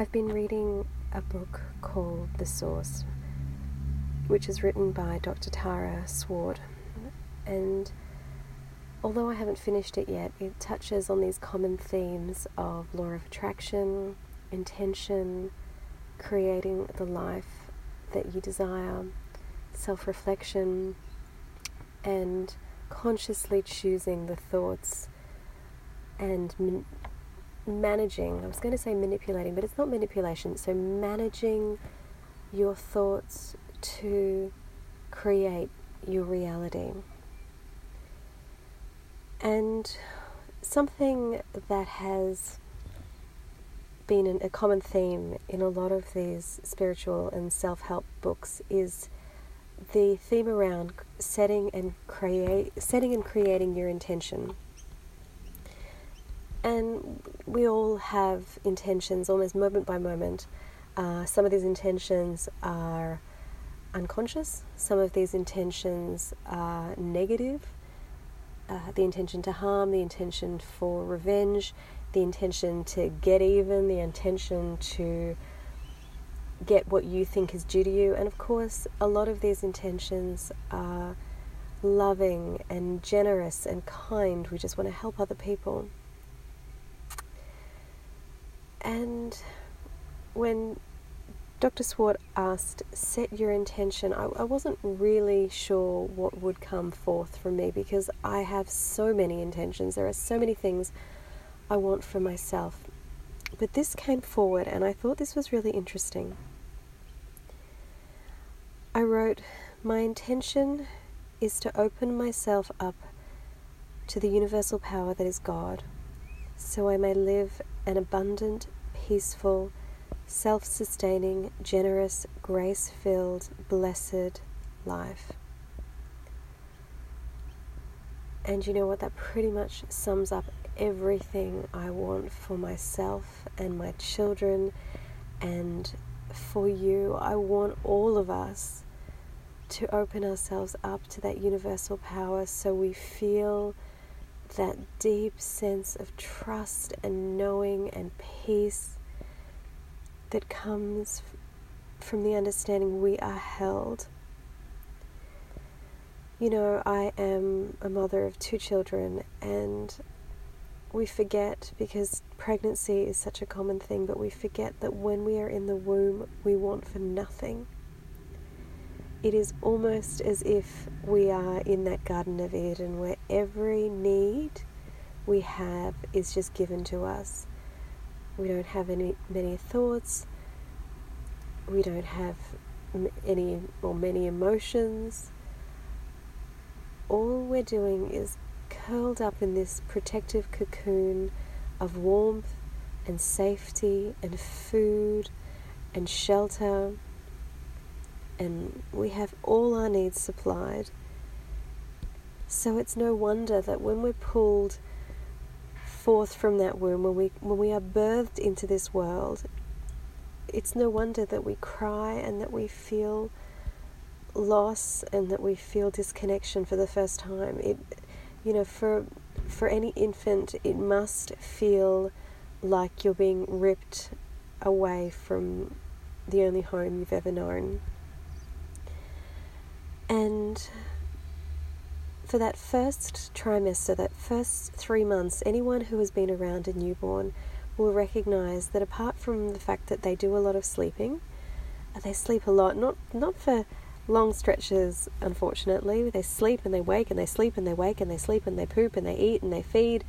I've been reading a book called The Source, which is written by Dr. Tara Swart. And although I haven't finished it yet, it touches on these common themes of law of attraction, intention, creating the life that you desire, self reflection, and consciously choosing the thoughts and managing, I was going to say manipulating, but it's not manipulation. So, managing your thoughts to create your reality. And something that has been a common theme in a lot of these spiritual and self help books is the theme around setting and create setting and creating your intention. And we all have intentions almost moment by moment. Uh, some of these intentions are unconscious, some of these intentions are negative. Uh, the intention to harm, the intention for revenge, the intention to get even, the intention to get what you think is due to you. And of course, a lot of these intentions are loving and generous and kind. We just want to help other people. And when Dr. Swart asked, set your intention, I, I, wasn't really sure what would come forth from me because I have so many intentions. There are so many things I want for myself. But this came forward, and I thought this was really interesting. I wrote, My intention is to open myself up to the universal power that is God so I may live an abundant, peaceful, self sustaining, generous, grace filled, blessed life. And you know what? That pretty much sums up everything I want for myself and my children and for you. I want all of us to open ourselves up to that universal power so we feel that deep sense of trust and knowing and peace that comes from the understanding we are held. You know, I am a mother of two children, and we forget because pregnancy is such a common thing, but we forget that when we are in the womb, we want for nothing it is almost as if we are in that Garden of Eden where every need we have is just given to us. We don't have any many thoughts. We don't have any or many emotions. All we're doing is curled up in this protective cocoon of warmth and safety and food and shelter and we have all our needs supplied. So it's no wonder that when we're pulled forth from that womb, when we when we are birthed into this world, it's no wonder that we cry and that we feel loss and that we feel disconnection for the first time. It you know, for for any infant it must feel like you're being ripped away from the only home you've ever known. And for that first trimester, that first three months, anyone who has been around a newborn will recognize that apart from the fact that they do a lot of sleeping, uh, they sleep a lot, not, not for long stretches, unfortunately. They sleep and they wake and they sleep and they wake and they sleep and they poop and they eat and they feed.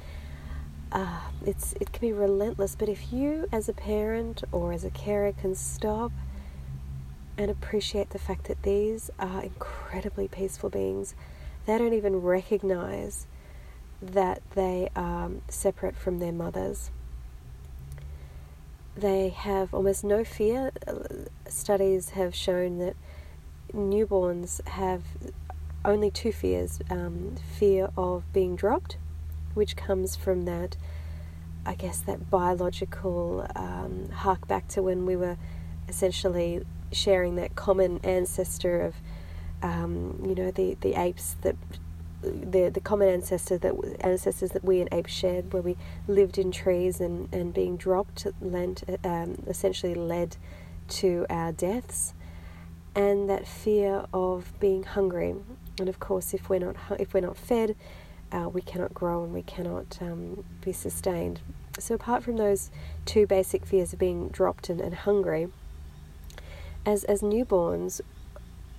Uh, it's it can be relentless, but if you, as a parent or as a carer, can stop and appreciate the fact that these are incredibly peaceful beings. They don't even recognize that they are separate from their mothers. They have almost no fear. Studies have shown that newborns have only two fears um, fear of being dropped, which comes from that, I guess, that biological um, hark back to when we were essentially sharing that common ancestor of, um, you know, the, the apes that the the common ancestor that ancestors that we and apes shared, where we lived in trees and, and being dropped lent um, essentially led to our deaths, and that fear of being hungry. And of course, if we're not if we're not fed, uh, we cannot grow and we cannot um, be sustained. So apart from those two basic fears of being dropped and, and hungry, as as newborns,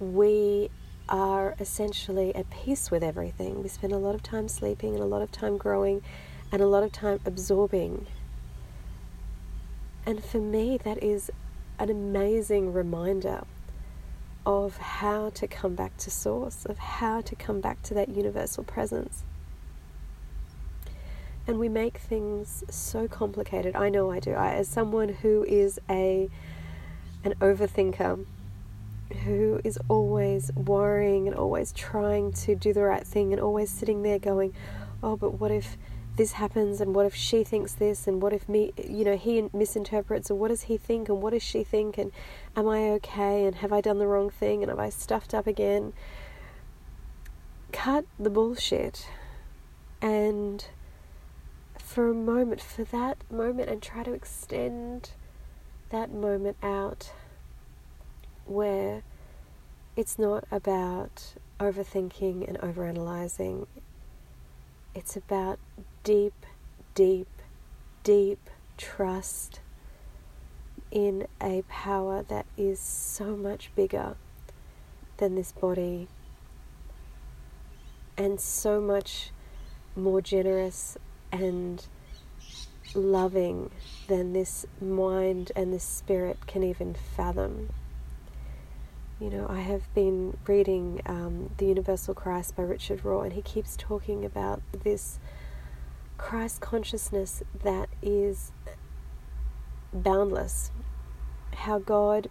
we are essentially at peace with everything. We spend a lot of time sleeping and a lot of time growing and a lot of time absorbing. And for me, that is an amazing reminder of how to come back to source, of how to come back to that universal presence. And we make things so complicated. I know I do. I, as someone who is a an overthinker, who is always worrying and always trying to do the right thing and always sitting there going, oh, but what if this happens and what if she thinks this and what if me, you know, he misinterprets and what does he think and what does she think and am I okay and have I done the wrong thing and have I stuffed up again? Cut the bullshit and for a moment, for that moment, and try to extend that moment out where it's not about overthinking and overanalyzing. It's about deep, deep, deep trust in a power that is so much bigger than this body and so much more generous and loving than this mind and this spirit can even fathom. You know, I have been reading um, The Universal Christ by Richard Rohr, and he keeps talking about this Christ consciousness that is boundless. How God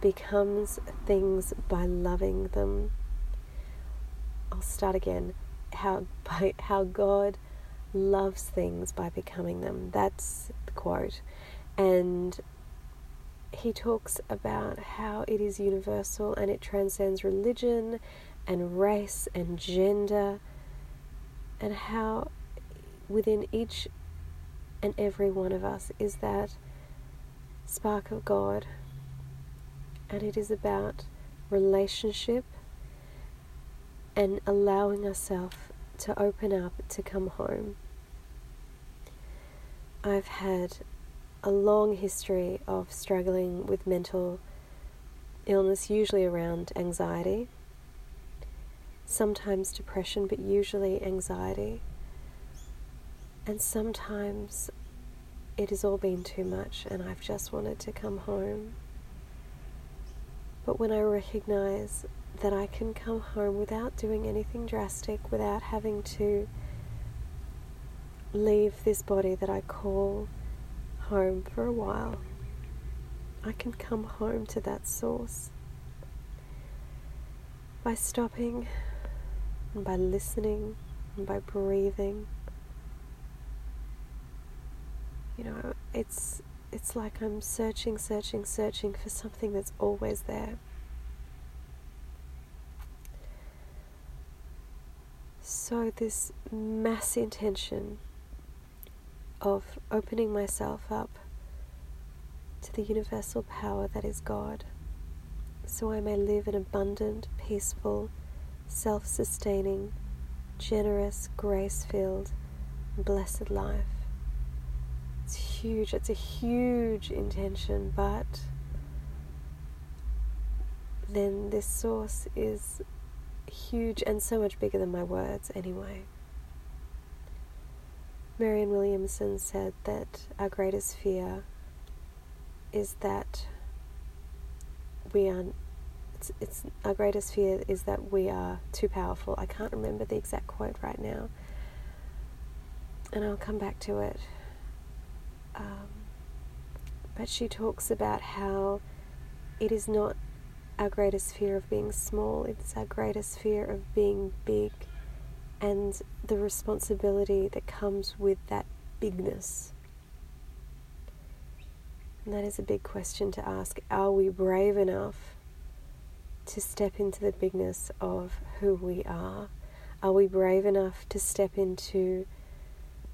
becomes things by loving them. I'll start again. How by how God loves things by becoming them. That's the quote. And he talks about how it is universal and it transcends religion and race and gender, and how within each and every one of us is that spark of God, and it is about relationship and allowing ourselves to open up to come home. I've had a long history of struggling with mental illness, usually around anxiety, sometimes depression, but usually anxiety. And sometimes it has all been too much, and I've just wanted to come home. But when I recognize that I can come home without doing anything drastic, without having to leave this body that I call home for a while, I can come home to that source by stopping and by listening and by breathing. You know, it's it's like I'm searching, searching, searching for something that's always there. So, this mass intention of opening myself up to the universal power that is God, so I may live an abundant, peaceful, self sustaining, generous, grace filled, blessed life. It's huge, it's a huge intention, but then this source is huge and so much bigger than my words anyway. Marianne Williamson said that our greatest fear is that we are it's, it's our greatest fear is that we are too powerful. I can't remember the exact quote right now, and I'll come back to it. Um, but she talks about how it is not our greatest fear of being small, it's our greatest fear of being big and the responsibility that comes with that bigness. And that is a big question to ask. Are we brave enough to step into the bigness of who we are? Are we brave enough to step into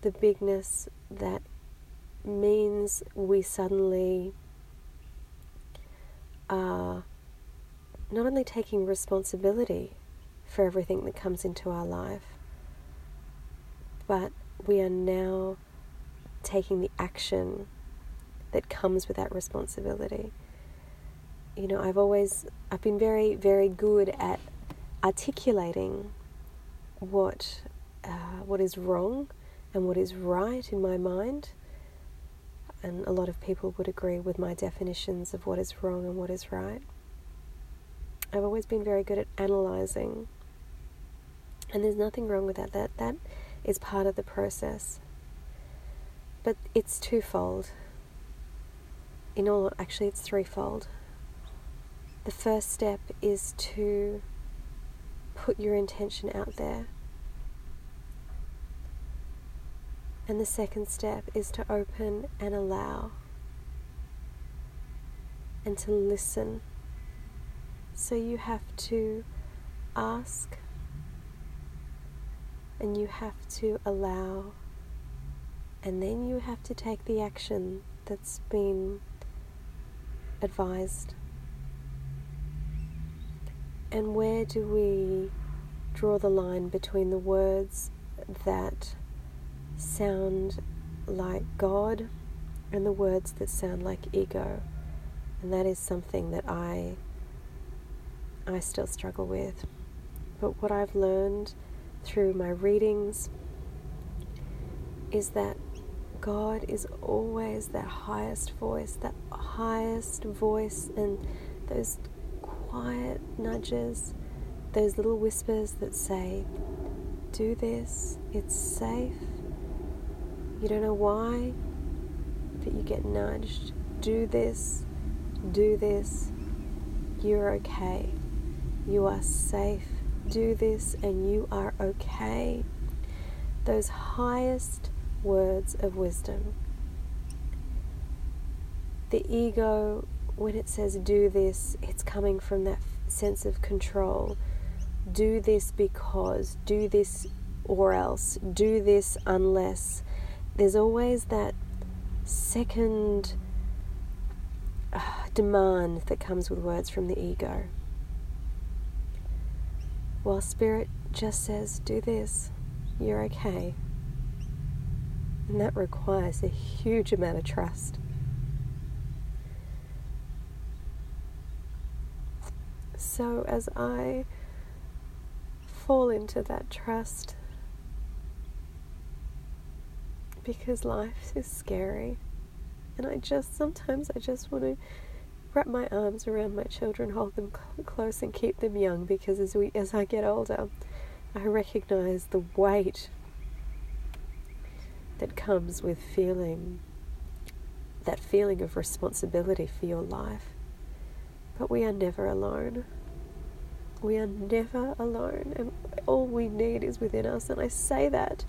the bigness that means we suddenly are not only taking responsibility for everything that comes into our life, but we are now taking the action that comes with that responsibility. You know, I've always I've been very very good at articulating what uh, what is wrong and what is right in my mind. And a lot of people would agree with my definitions of what is wrong and what is right. I've always been very good at analyzing. And there's nothing wrong with that. That that is part of the process. But it's twofold. In all actually it's threefold. The first step is to put your intention out there And the second step is to open and allow and to listen. So you have to ask and you have to allow and then you have to take the action that's been advised. And where do we draw the line between the words that sound like God and the words that sound like ego. And that is something that I I still struggle with. But what I've learned through my readings is that God is always that highest voice, that highest voice, and those quiet nudges, those little whispers that say, Do this, it's safe, you don't know why, but you get nudged. Do this, do this. You're okay. You are safe. Do this, and you are okay. Those highest words of wisdom. The ego, when it says do this, it's coming from that sense of control. Do this because, do this or else, do this unless there's always that second uh, demand that comes with words from the ego. While spirit just says, do this, you're okay. And that requires a huge amount of trust. So as I fall into that trust, because life is scary. And I just, sometimes I just want to wrap my arms around my children, hold them cl- close, and keep them young because as, we, as I get older, I recognize the weight that comes with feeling that feeling of responsibility for your life. But we are never alone. We are never alone, and all we need is within us. And I say that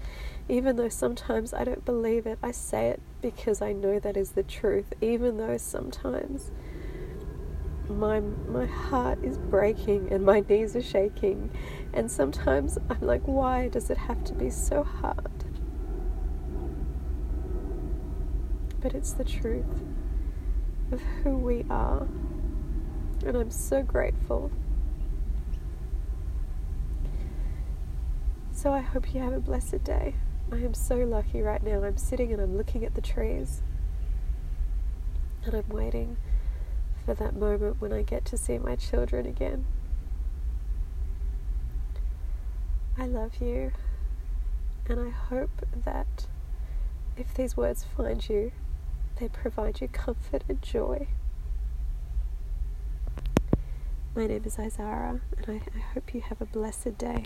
even though sometimes I don't believe it, I say it because I know that is the truth, even though sometimes my my heart is breaking and my knees are shaking. And sometimes I'm like why does it have to be so hard? But it's the truth of who we are. And I'm so grateful. So I hope you have a blessed day. I am so lucky right now. I'm sitting and I'm looking at the trees. And I'm waiting for that moment when I get to see my children again. I love you. And I hope that if these words find you, they provide you comfort and joy. My name is Izara, and I, I hope you have a blessed day.